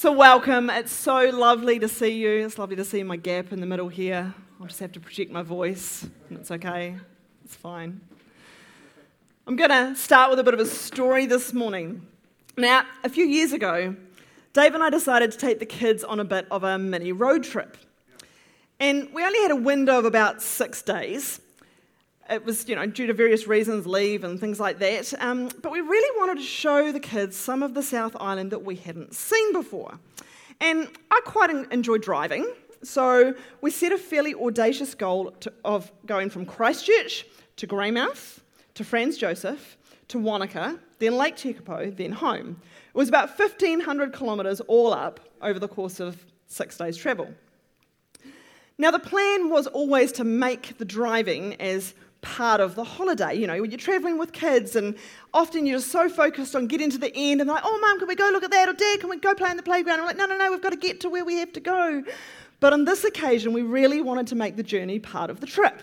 So, welcome. It's so lovely to see you. It's lovely to see my gap in the middle here. I'll just have to project my voice, and it's okay. It's fine. I'm going to start with a bit of a story this morning. Now, a few years ago, Dave and I decided to take the kids on a bit of a mini road trip. And we only had a window of about six days it was, you know, due to various reasons, leave and things like that. Um, but we really wanted to show the kids some of the South Island that we hadn't seen before. And I quite enjoy driving, so we set a fairly audacious goal to, of going from Christchurch to Greymouth to Franz Josef to Wanaka, then Lake Tekapo, then home. It was about 1,500 kilometres all up over the course of six days' travel. Now, the plan was always to make the driving as part of the holiday. You know, when you're traveling with kids, and often you're so focused on getting to the end, and like, oh, mum, can we go look at that? Or dad, can we go play in the playground? We're like, no, no, no, we've got to get to where we have to go. But on this occasion, we really wanted to make the journey part of the trip.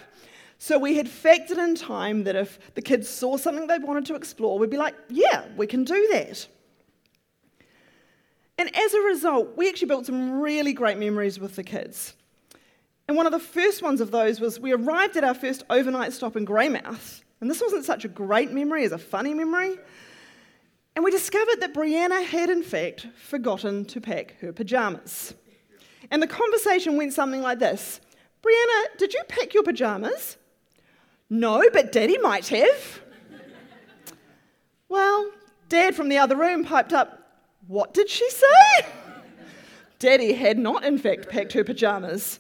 So we had factored in time that if the kids saw something they wanted to explore, we'd be like, yeah, we can do that. And as a result, we actually built some really great memories with the kids. And one of the first ones of those was we arrived at our first overnight stop in Greymouth. And this wasn't such a great memory as a funny memory. And we discovered that Brianna had, in fact, forgotten to pack her pajamas. And the conversation went something like this Brianna, did you pack your pajamas? No, but Daddy might have. well, Dad from the other room piped up, What did she say? Daddy had not, in fact, packed her pajamas.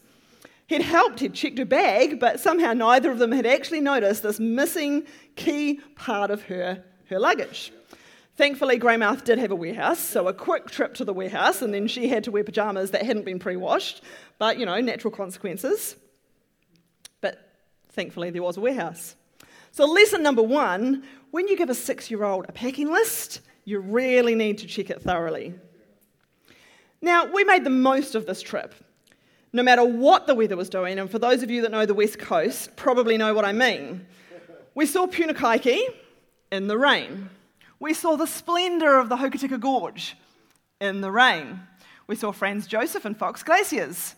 He'd helped, he'd checked her bag, but somehow neither of them had actually noticed this missing key part of her, her luggage. Thankfully, Greymouth did have a warehouse, so a quick trip to the warehouse, and then she had to wear pajamas that hadn't been pre washed, but you know, natural consequences. But thankfully, there was a warehouse. So, lesson number one when you give a six year old a packing list, you really need to check it thoroughly. Now, we made the most of this trip no matter what the weather was doing. And for those of you that know the West Coast, probably know what I mean. We saw Punakaiki in the rain. We saw the splendour of the Hokitika Gorge in the rain. We saw Franz Josef and Fox Glaciers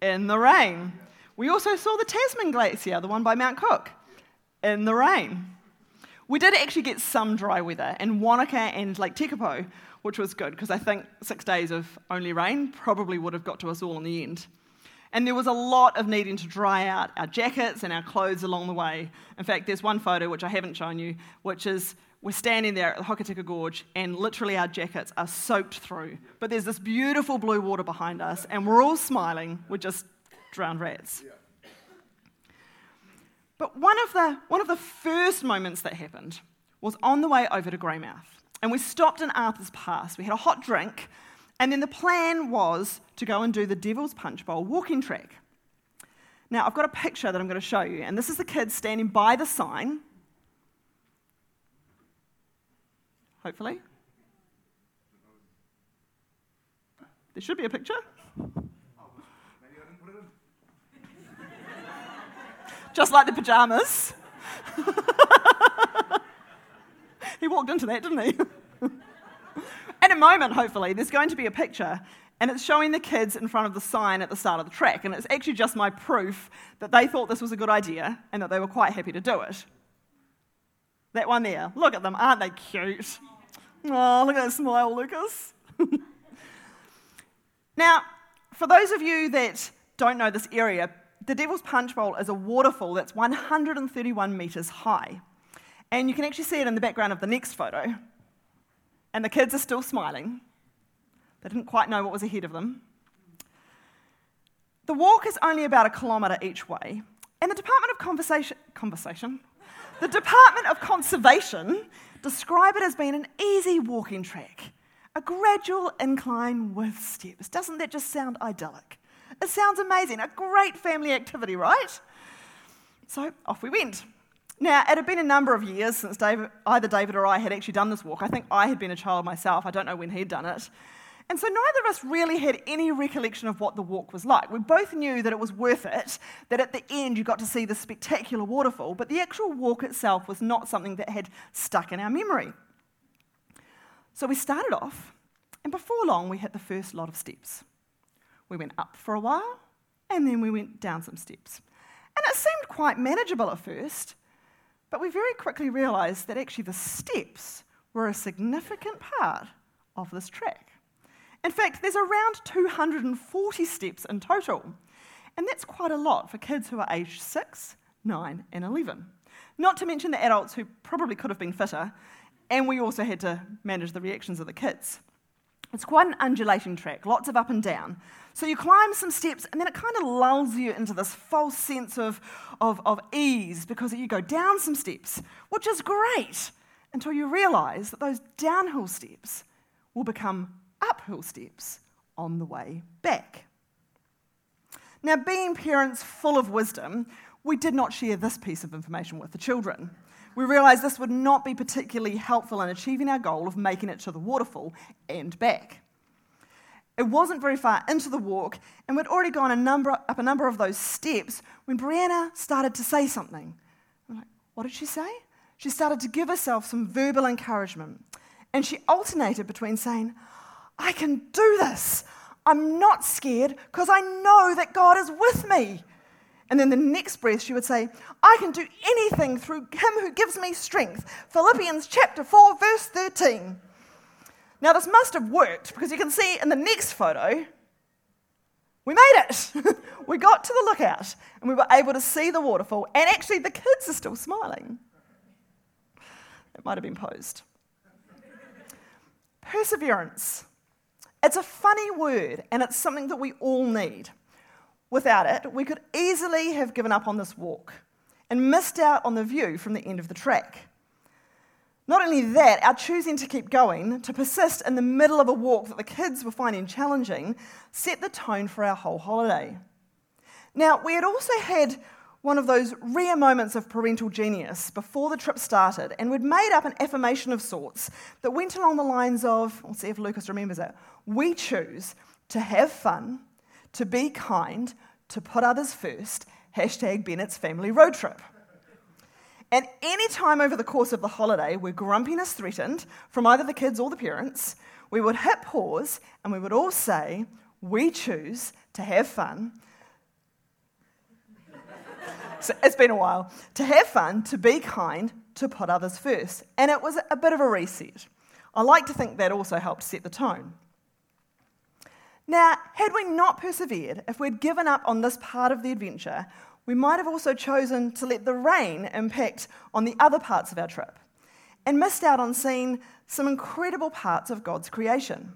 in the rain. We also saw the Tasman Glacier, the one by Mount Cook, in the rain. We did actually get some dry weather in Wanaka and Lake Tekapo, which was good because I think six days of only rain probably would have got to us all in the end. And there was a lot of needing to dry out our jackets and our clothes along the way. In fact, there's one photo which I haven't shown you, which is we're standing there at the Hokitika Gorge and literally our jackets are soaked through. But there's this beautiful blue water behind us and we're all smiling. We're just drowned rats. Yeah. But one of, the, one of the first moments that happened was on the way over to Greymouth and we stopped in Arthur's Pass. We had a hot drink, and then the plan was to go and do the Devil's Punch Bowl walking track. Now, I've got a picture that I'm going to show you, and this is the kids standing by the sign. Hopefully. There should be a picture. Just like the pajamas. he walked into that, didn't he? In a moment, hopefully, there's going to be a picture, and it's showing the kids in front of the sign at the start of the track. And it's actually just my proof that they thought this was a good idea and that they were quite happy to do it. That one there, look at them, aren't they cute? Oh, look at that smile, Lucas. now, for those of you that don't know this area, the Devil's Punch Bowl is a waterfall that's 131 metres high. And you can actually see it in the background of the next photo. And the kids are still smiling. They didn't quite know what was ahead of them. The walk is only about a kilometre each way, and the Department of Conversation, Conversation? The Department of Conservation describe it as being an easy walking track, a gradual incline with steps. Doesn't that just sound idyllic? It sounds amazing, a great family activity, right? So off we went. Now, it had been a number of years since David, either David or I had actually done this walk. I think I had been a child myself. I don't know when he'd done it. And so neither of us really had any recollection of what the walk was like. We both knew that it was worth it, that at the end you got to see the spectacular waterfall, but the actual walk itself was not something that had stuck in our memory. So we started off, And before long, we hit the first lot of steps. We went up for a while, and then we went down some steps. And it seemed quite manageable at first, but we very quickly realised that actually the steps were a significant part of this track. In fact, there's around 240 steps in total, and that's quite a lot for kids who are aged 6, 9, and 11. Not to mention the adults who probably could have been fitter, and we also had to manage the reactions of the kids. It's quite an undulating track, lots of up and down. So you climb some steps, and then it kind of lulls you into this false sense of, of, of ease because you go down some steps, which is great until you realize that those downhill steps will become uphill steps on the way back. Now, being parents full of wisdom, we did not share this piece of information with the children. We realised this would not be particularly helpful in achieving our goal of making it to the waterfall and back. It wasn't very far into the walk, and we'd already gone a number, up a number of those steps when Brianna started to say something. I'm like, what did she say? She started to give herself some verbal encouragement. And she alternated between saying, I can do this. I'm not scared because I know that God is with me. And then the next breath, she would say, I can do anything through him who gives me strength. Philippians chapter 4, verse 13. Now, this must have worked because you can see in the next photo, we made it. we got to the lookout and we were able to see the waterfall. And actually, the kids are still smiling. It might have been posed. Perseverance. It's a funny word, and it's something that we all need. Without it, we could easily have given up on this walk and missed out on the view from the end of the track. Not only that, our choosing to keep going, to persist in the middle of a walk that the kids were finding challenging, set the tone for our whole holiday. Now, we had also had one of those rare moments of parental genius before the trip started, and we'd made up an affirmation of sorts that went along the lines of, we'll see if Lucas remembers it, we choose to have fun, to be kind, to put others first, hashtag Bennett's family road trip. And any time over the course of the holiday where grumpiness threatened from either the kids or the parents, we would hit pause and we would all say, We choose to have fun, so it's been a while. To have fun, to be kind, to put others first. And it was a bit of a reset. I like to think that also helped set the tone. Now, had we not persevered, if we'd given up on this part of the adventure, we might have also chosen to let the rain impact on the other parts of our trip and missed out on seeing some incredible parts of God's creation.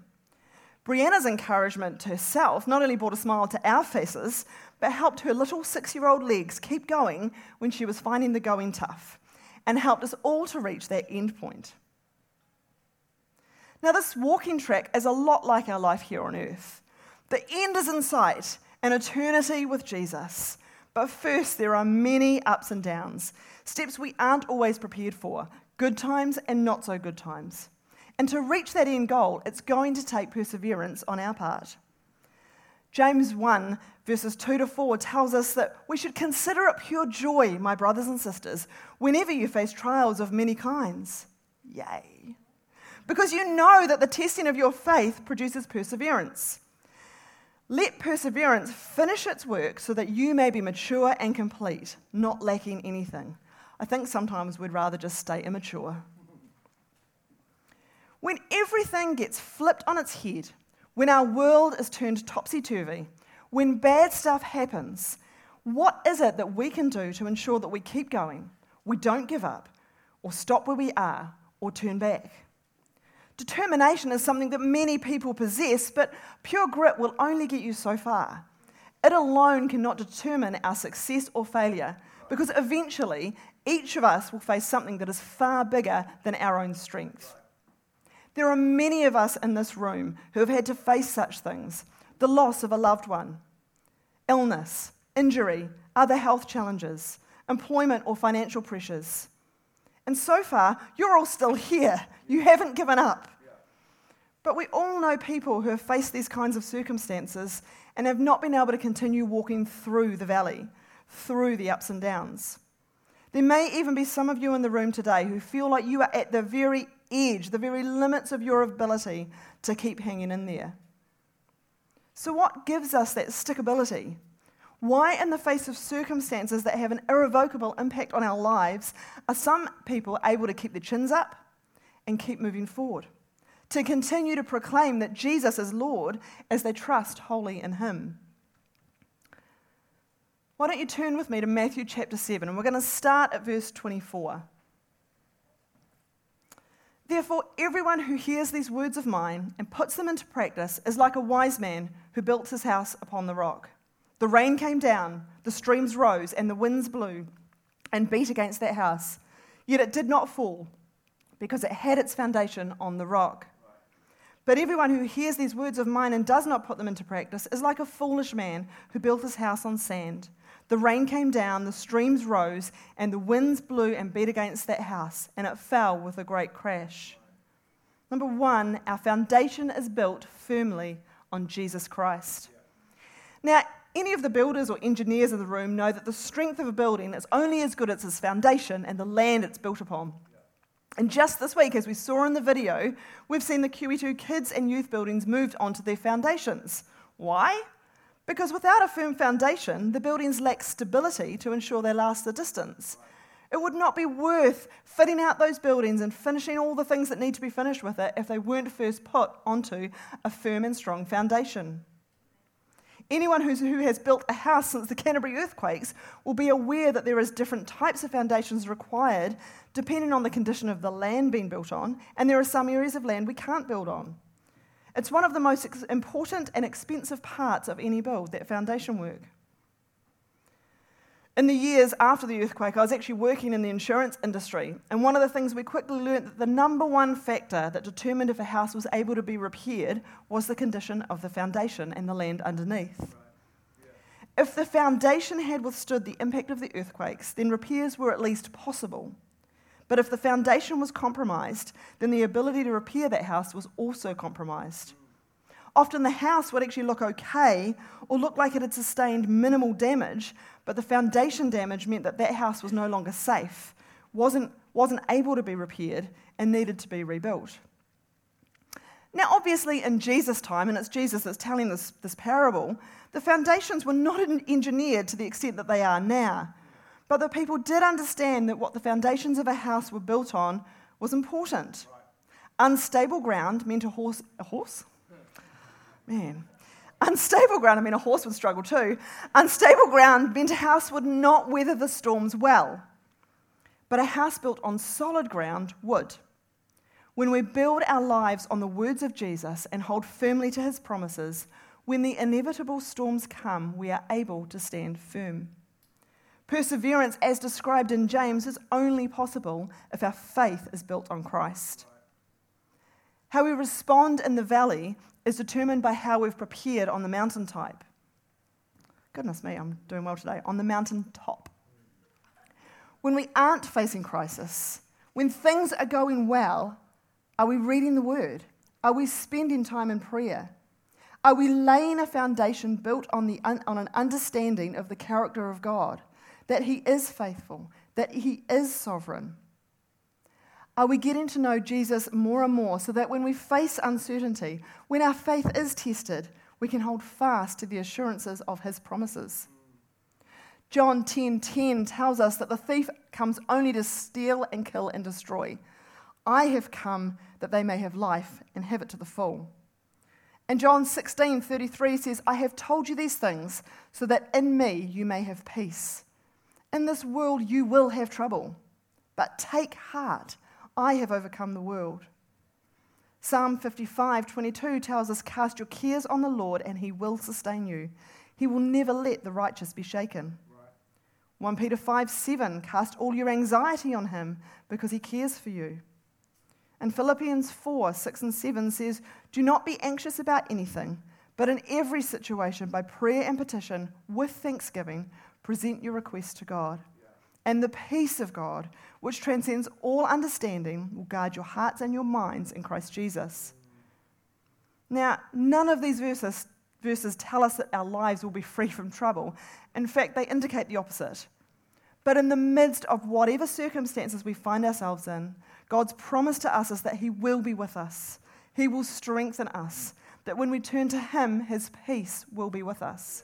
Brianna's encouragement to herself not only brought a smile to our faces, but helped her little six year old legs keep going when she was finding the going tough, and helped us all to reach that end point. Now, this walking track is a lot like our life here on earth. The end is in sight, an eternity with Jesus. But first, there are many ups and downs, steps we aren't always prepared for, good times and not so good times. And to reach that end goal, it's going to take perseverance on our part. James 1, verses 2 to 4, tells us that we should consider it pure joy, my brothers and sisters, whenever you face trials of many kinds. Yay. Because you know that the testing of your faith produces perseverance. Let perseverance finish its work so that you may be mature and complete, not lacking anything. I think sometimes we'd rather just stay immature. When everything gets flipped on its head, when our world is turned topsy turvy, when bad stuff happens, what is it that we can do to ensure that we keep going, we don't give up, or stop where we are, or turn back? Determination is something that many people possess, but pure grit will only get you so far. It alone cannot determine our success or failure, because eventually each of us will face something that is far bigger than our own strength. There are many of us in this room who have had to face such things the loss of a loved one, illness, injury, other health challenges, employment or financial pressures. And so far, you're all still here. You haven't given up. But we all know people who have faced these kinds of circumstances and have not been able to continue walking through the valley, through the ups and downs. There may even be some of you in the room today who feel like you are at the very edge, the very limits of your ability to keep hanging in there. So, what gives us that stickability? Why, in the face of circumstances that have an irrevocable impact on our lives, are some people able to keep their chins up and keep moving forward? To continue to proclaim that Jesus is Lord as they trust wholly in Him. Why don't you turn with me to Matthew chapter 7, and we're going to start at verse 24. Therefore, everyone who hears these words of mine and puts them into practice is like a wise man who built his house upon the rock. The rain came down, the streams rose, and the winds blew and beat against that house. Yet it did not fall, because it had its foundation on the rock. But everyone who hears these words of mine and does not put them into practice is like a foolish man who built his house on sand. The rain came down, the streams rose, and the winds blew and beat against that house, and it fell with a great crash. Number one, our foundation is built firmly on Jesus Christ. Now, any of the builders or engineers in the room know that the strength of a building is only as good as its foundation and the land it's built upon. And just this week, as we saw in the video, we've seen the QE2 kids and youth buildings moved onto their foundations. Why? Because without a firm foundation, the buildings lack stability to ensure they last the distance. It would not be worth fitting out those buildings and finishing all the things that need to be finished with it if they weren't first put onto a firm and strong foundation. Anyone who has built a house since the Canterbury earthquakes will be aware that there is different types of foundations required depending on the condition of the land being built on, and there are some areas of land we can't build on. It's one of the most important and expensive parts of any build, that foundation work. In the years after the earthquake, I was actually working in the insurance industry, and one of the things we quickly learned that the number one factor that determined if a house was able to be repaired was the condition of the foundation and the land underneath. If the foundation had withstood the impact of the earthquakes, then repairs were at least possible. But if the foundation was compromised, then the ability to repair that house was also compromised. Often the house would actually look okay or look like it had sustained minimal damage, but the foundation damage meant that that house was no longer safe, wasn't, wasn't able to be repaired, and needed to be rebuilt. Now, obviously, in Jesus' time, and it's Jesus that's telling this, this parable, the foundations were not engineered to the extent that they are now. But the people did understand that what the foundations of a house were built on was important. Unstable ground meant a horse. A horse? Man. Unstable ground, I mean, a horse would struggle too. Unstable ground meant a house would not weather the storms well. But a house built on solid ground would. When we build our lives on the words of Jesus and hold firmly to his promises, when the inevitable storms come, we are able to stand firm. Perseverance, as described in James, is only possible if our faith is built on Christ. How we respond in the valley is determined by how we've prepared on the mountain type. Goodness me, I'm doing well today. On the mountain top. When we aren't facing crisis, when things are going well, are we reading the word? Are we spending time in prayer? Are we laying a foundation built on, the, on an understanding of the character of God, that He is faithful, that He is sovereign? Are we getting to know Jesus more and more so that when we face uncertainty, when our faith is tested, we can hold fast to the assurances of his promises? John 10:10 10, 10 tells us that the thief comes only to steal and kill and destroy. I have come that they may have life and have it to the full. And John 16:33 says, I have told you these things so that in me you may have peace. In this world you will have trouble, but take heart. I have overcome the world. Psalm 55 22 tells us, Cast your cares on the Lord, and he will sustain you. He will never let the righteous be shaken. Right. 1 Peter 5 7 Cast all your anxiety on him because he cares for you. And Philippians 4 6 and 7 says, Do not be anxious about anything, but in every situation, by prayer and petition, with thanksgiving, present your requests to God. And the peace of God, which transcends all understanding, will guard your hearts and your minds in Christ Jesus. Now, none of these verses, verses tell us that our lives will be free from trouble. In fact, they indicate the opposite. But in the midst of whatever circumstances we find ourselves in, God's promise to us is that He will be with us. He will strengthen us. That when we turn to Him, His peace will be with us.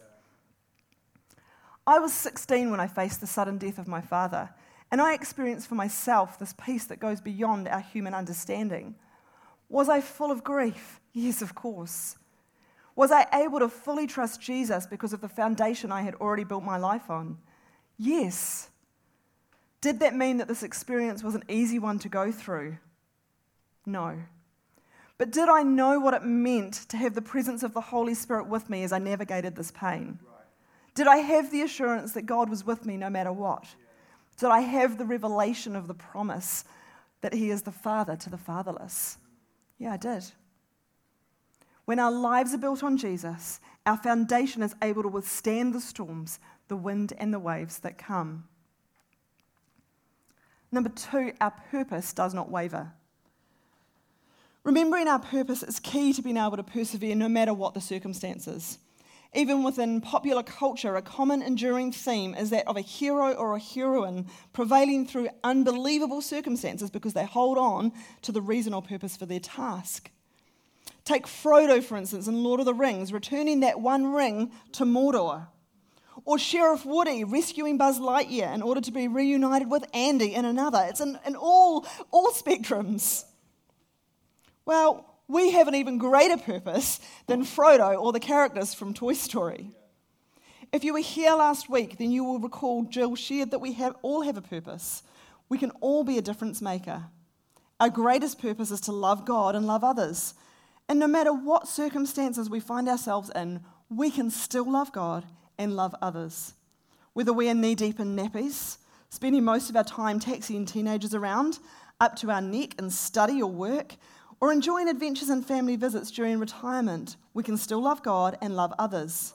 I was 16 when I faced the sudden death of my father, and I experienced for myself this peace that goes beyond our human understanding. Was I full of grief? Yes, of course. Was I able to fully trust Jesus because of the foundation I had already built my life on? Yes. Did that mean that this experience was an easy one to go through? No. But did I know what it meant to have the presence of the Holy Spirit with me as I navigated this pain? Did I have the assurance that God was with me no matter what? Did I have the revelation of the promise that He is the Father to the fatherless? Yeah, I did. When our lives are built on Jesus, our foundation is able to withstand the storms, the wind, and the waves that come. Number two, our purpose does not waver. Remembering our purpose is key to being able to persevere no matter what the circumstances. Even within popular culture, a common enduring theme is that of a hero or a heroine prevailing through unbelievable circumstances because they hold on to the reason or purpose for their task. Take Frodo, for instance, in Lord of the Rings, returning that one ring to Mordor. Or Sheriff Woody rescuing Buzz Lightyear in order to be reunited with Andy in another. It's in, in all, all spectrums. Well, we have an even greater purpose than Frodo or the characters from Toy Story. If you were here last week, then you will recall Jill shared that we have, all have a purpose. We can all be a difference maker. Our greatest purpose is to love God and love others. And no matter what circumstances we find ourselves in, we can still love God and love others. Whether we are knee deep in nappies, spending most of our time taxiing teenagers around, up to our neck in study or work, or enjoying adventures and family visits during retirement, we can still love God and love others.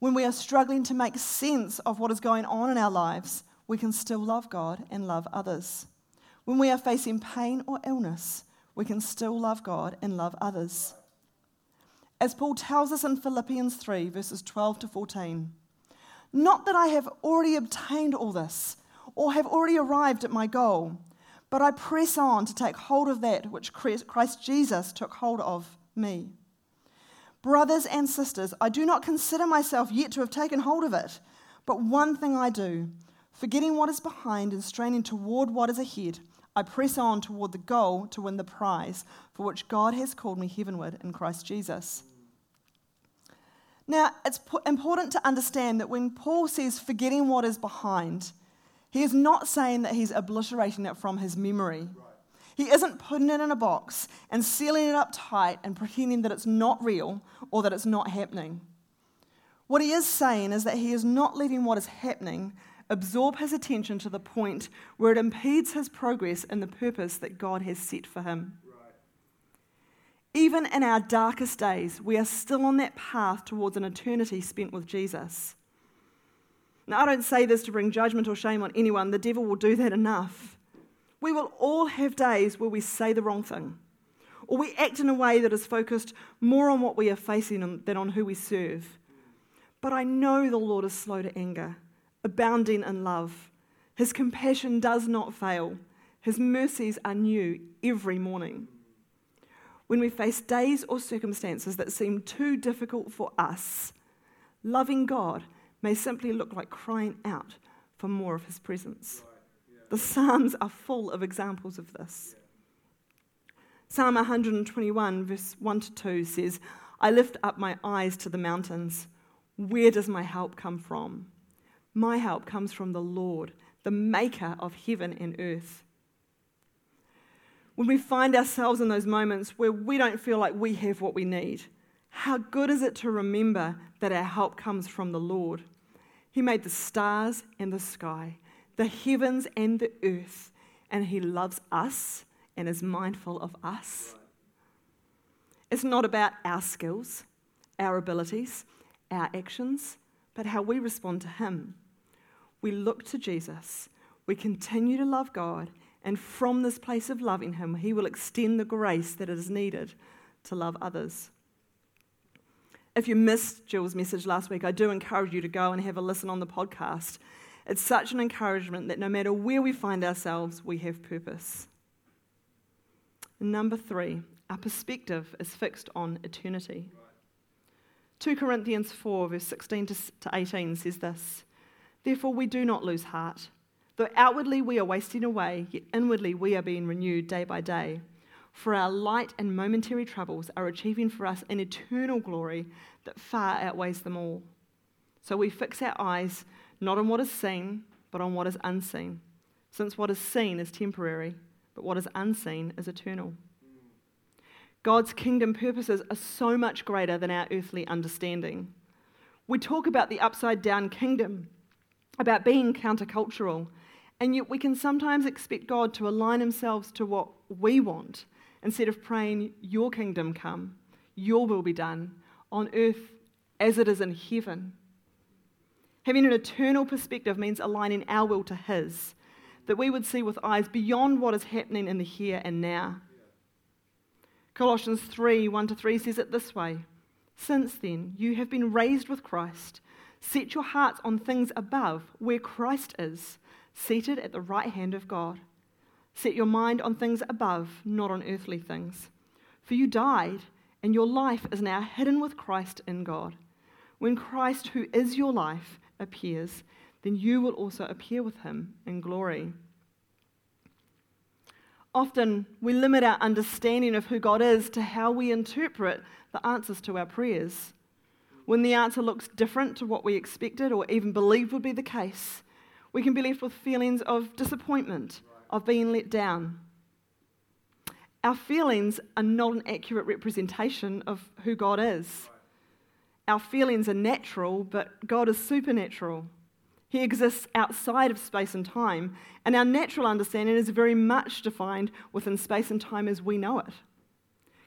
When we are struggling to make sense of what is going on in our lives, we can still love God and love others. When we are facing pain or illness, we can still love God and love others. As Paul tells us in Philippians 3, verses 12 to 14, not that I have already obtained all this or have already arrived at my goal but I press on to take hold of that which Christ Jesus took hold of me. Brothers and sisters, I do not consider myself yet to have taken hold of it, but one thing I do, forgetting what is behind and straining toward what is ahead, I press on toward the goal to win the prize for which God has called me heavenward in Christ Jesus. Now, it's important to understand that when Paul says forgetting what is behind, he is not saying that he's obliterating it from his memory. He isn't putting it in a box and sealing it up tight and pretending that it's not real or that it's not happening. What he is saying is that he is not letting what is happening absorb his attention to the point where it impedes his progress in the purpose that God has set for him. Even in our darkest days, we are still on that path towards an eternity spent with Jesus. Now, I don't say this to bring judgment or shame on anyone, the devil will do that enough. We will all have days where we say the wrong thing, or we act in a way that is focused more on what we are facing than on who we serve. But I know the Lord is slow to anger, abounding in love. His compassion does not fail, His mercies are new every morning. When we face days or circumstances that seem too difficult for us, loving God may simply look like crying out for more of his presence. The Psalms are full of examples of this. Psalm 121, verse 1 to 2 says, I lift up my eyes to the mountains. Where does my help come from? My help comes from the Lord, the maker of heaven and earth. When we find ourselves in those moments where we don't feel like we have what we need, how good is it to remember that our help comes from the Lord? He made the stars and the sky, the heavens and the earth, and He loves us and is mindful of us. It's not about our skills, our abilities, our actions, but how we respond to Him. We look to Jesus, we continue to love God, and from this place of loving Him, He will extend the grace that is needed to love others. If you missed Jill's message last week, I do encourage you to go and have a listen on the podcast. It's such an encouragement that no matter where we find ourselves, we have purpose. Number three, our perspective is fixed on eternity. 2 Corinthians 4, verse 16 to 18 says this Therefore, we do not lose heart. Though outwardly we are wasting away, yet inwardly we are being renewed day by day. For our light and momentary troubles are achieving for us an eternal glory that far outweighs them all. So we fix our eyes not on what is seen, but on what is unseen, since what is seen is temporary, but what is unseen is eternal. God's kingdom purposes are so much greater than our earthly understanding. We talk about the upside down kingdom, about being countercultural, and yet we can sometimes expect God to align himself to what we want instead of praying, Your kingdom come, Your will be done on earth as it is in heaven. Having an eternal perspective means aligning our will to His, that we would see with eyes beyond what is happening in the here and now. Colossians 3 1 to 3 says it this way Since then, you have been raised with Christ. Set your hearts on things above, where Christ is seated at the right hand of God. Set your mind on things above, not on earthly things. For you died, and your life is now hidden with Christ in God. When Christ, who is your life, appears, then you will also appear with him in glory. Often we limit our understanding of who God is to how we interpret the answers to our prayers. When the answer looks different to what we expected or even believed would be the case, we can be left with feelings of disappointment, of being let down. Our feelings are not an accurate representation of who God is. Our feelings are natural, but God is supernatural. He exists outside of space and time, and our natural understanding is very much defined within space and time as we know it.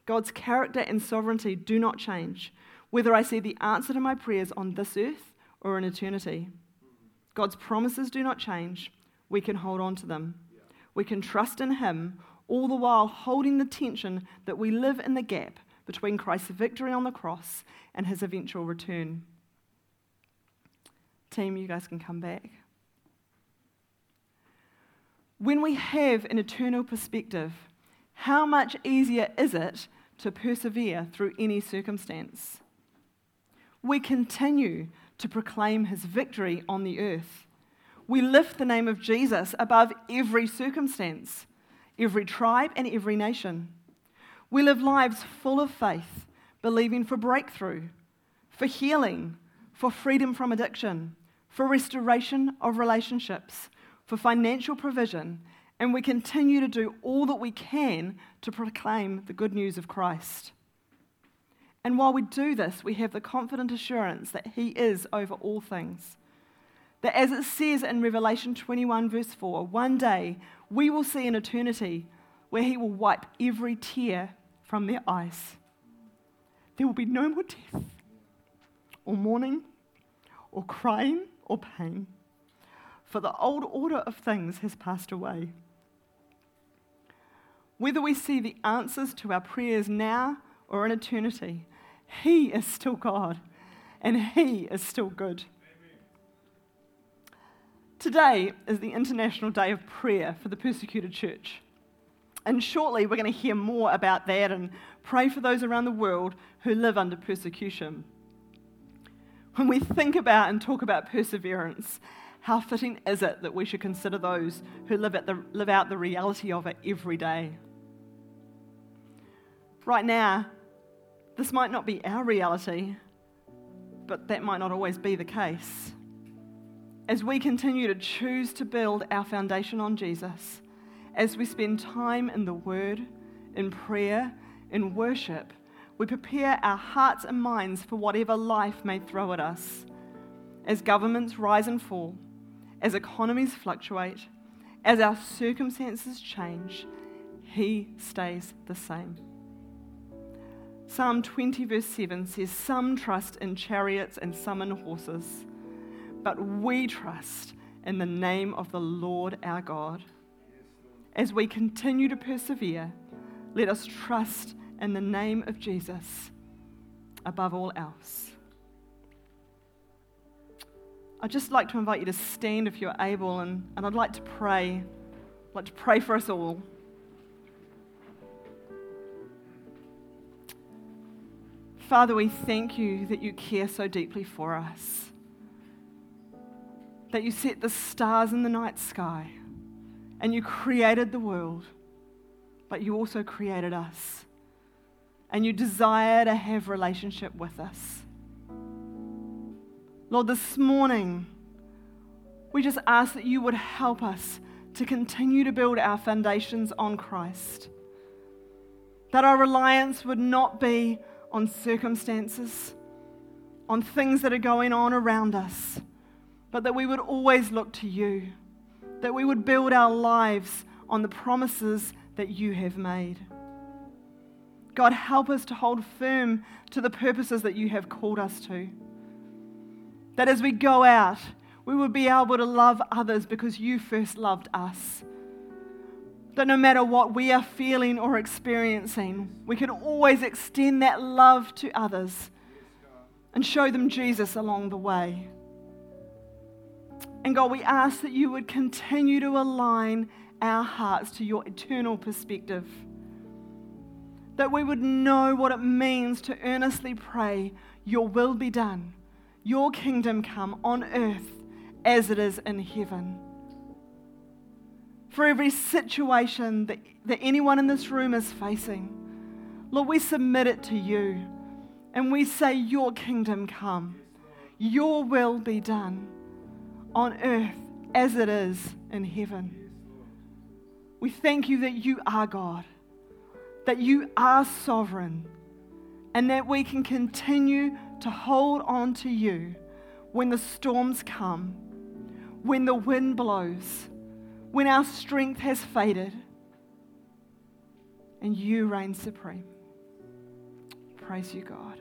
God's character and sovereignty do not change, whether I see the answer to my prayers on this earth or in eternity. God's promises do not change. We can hold on to them. We can trust in Him, all the while holding the tension that we live in the gap between Christ's victory on the cross and His eventual return. Team, you guys can come back. When we have an eternal perspective, how much easier is it to persevere through any circumstance? We continue to proclaim his victory on the earth. We lift the name of Jesus above every circumstance, every tribe, and every nation. We live lives full of faith, believing for breakthrough, for healing, for freedom from addiction, for restoration of relationships, for financial provision, and we continue to do all that we can to proclaim the good news of Christ. And while we do this, we have the confident assurance that He is over all things. That as it says in Revelation 21, verse 4, one day we will see an eternity where He will wipe every tear from their eyes. There will be no more death, or mourning, or crying, or pain, for the old order of things has passed away. Whether we see the answers to our prayers now or in eternity, He is still God and He is still good. Today is the International Day of Prayer for the Persecuted Church. And shortly, we're going to hear more about that and pray for those around the world who live under persecution. When we think about and talk about perseverance, how fitting is it that we should consider those who live, the, live out the reality of it every day? Right now, this might not be our reality, but that might not always be the case. As we continue to choose to build our foundation on Jesus, as we spend time in the Word, in prayer, in worship, we prepare our hearts and minds for whatever life may throw at us. As governments rise and fall, as economies fluctuate, as our circumstances change, He stays the same. Psalm 20, verse 7 says, Some trust in chariots and some in horses, but we trust in the name of the Lord our God. As we continue to persevere, let us trust in the name of Jesus above all else. I'd just like to invite you to stand if you're able, and, and I'd like to pray. I'd like to pray for us all. Father, we thank you that you care so deeply for us, that you set the stars in the night sky, and you created the world, but you also created us, and you desire to have relationship with us. Lord, this morning, we just ask that you would help us to continue to build our foundations on Christ. That our reliance would not be on circumstances, on things that are going on around us, but that we would always look to you. That we would build our lives on the promises that you have made. God, help us to hold firm to the purposes that you have called us to. That as we go out, we would be able to love others because you first loved us. That no matter what we are feeling or experiencing, we can always extend that love to others and show them Jesus along the way. And God, we ask that you would continue to align our hearts to your eternal perspective. That we would know what it means to earnestly pray, Your will be done your kingdom come on earth as it is in heaven. For every situation that, that anyone in this room is facing, Lord, we submit it to you and we say, Your kingdom come, your will be done on earth as it is in heaven. We thank you that you are God, that you are sovereign, and that we can continue to hold on to you when the storms come, when the wind blows, when our strength has faded, and you reign supreme. Praise you, God.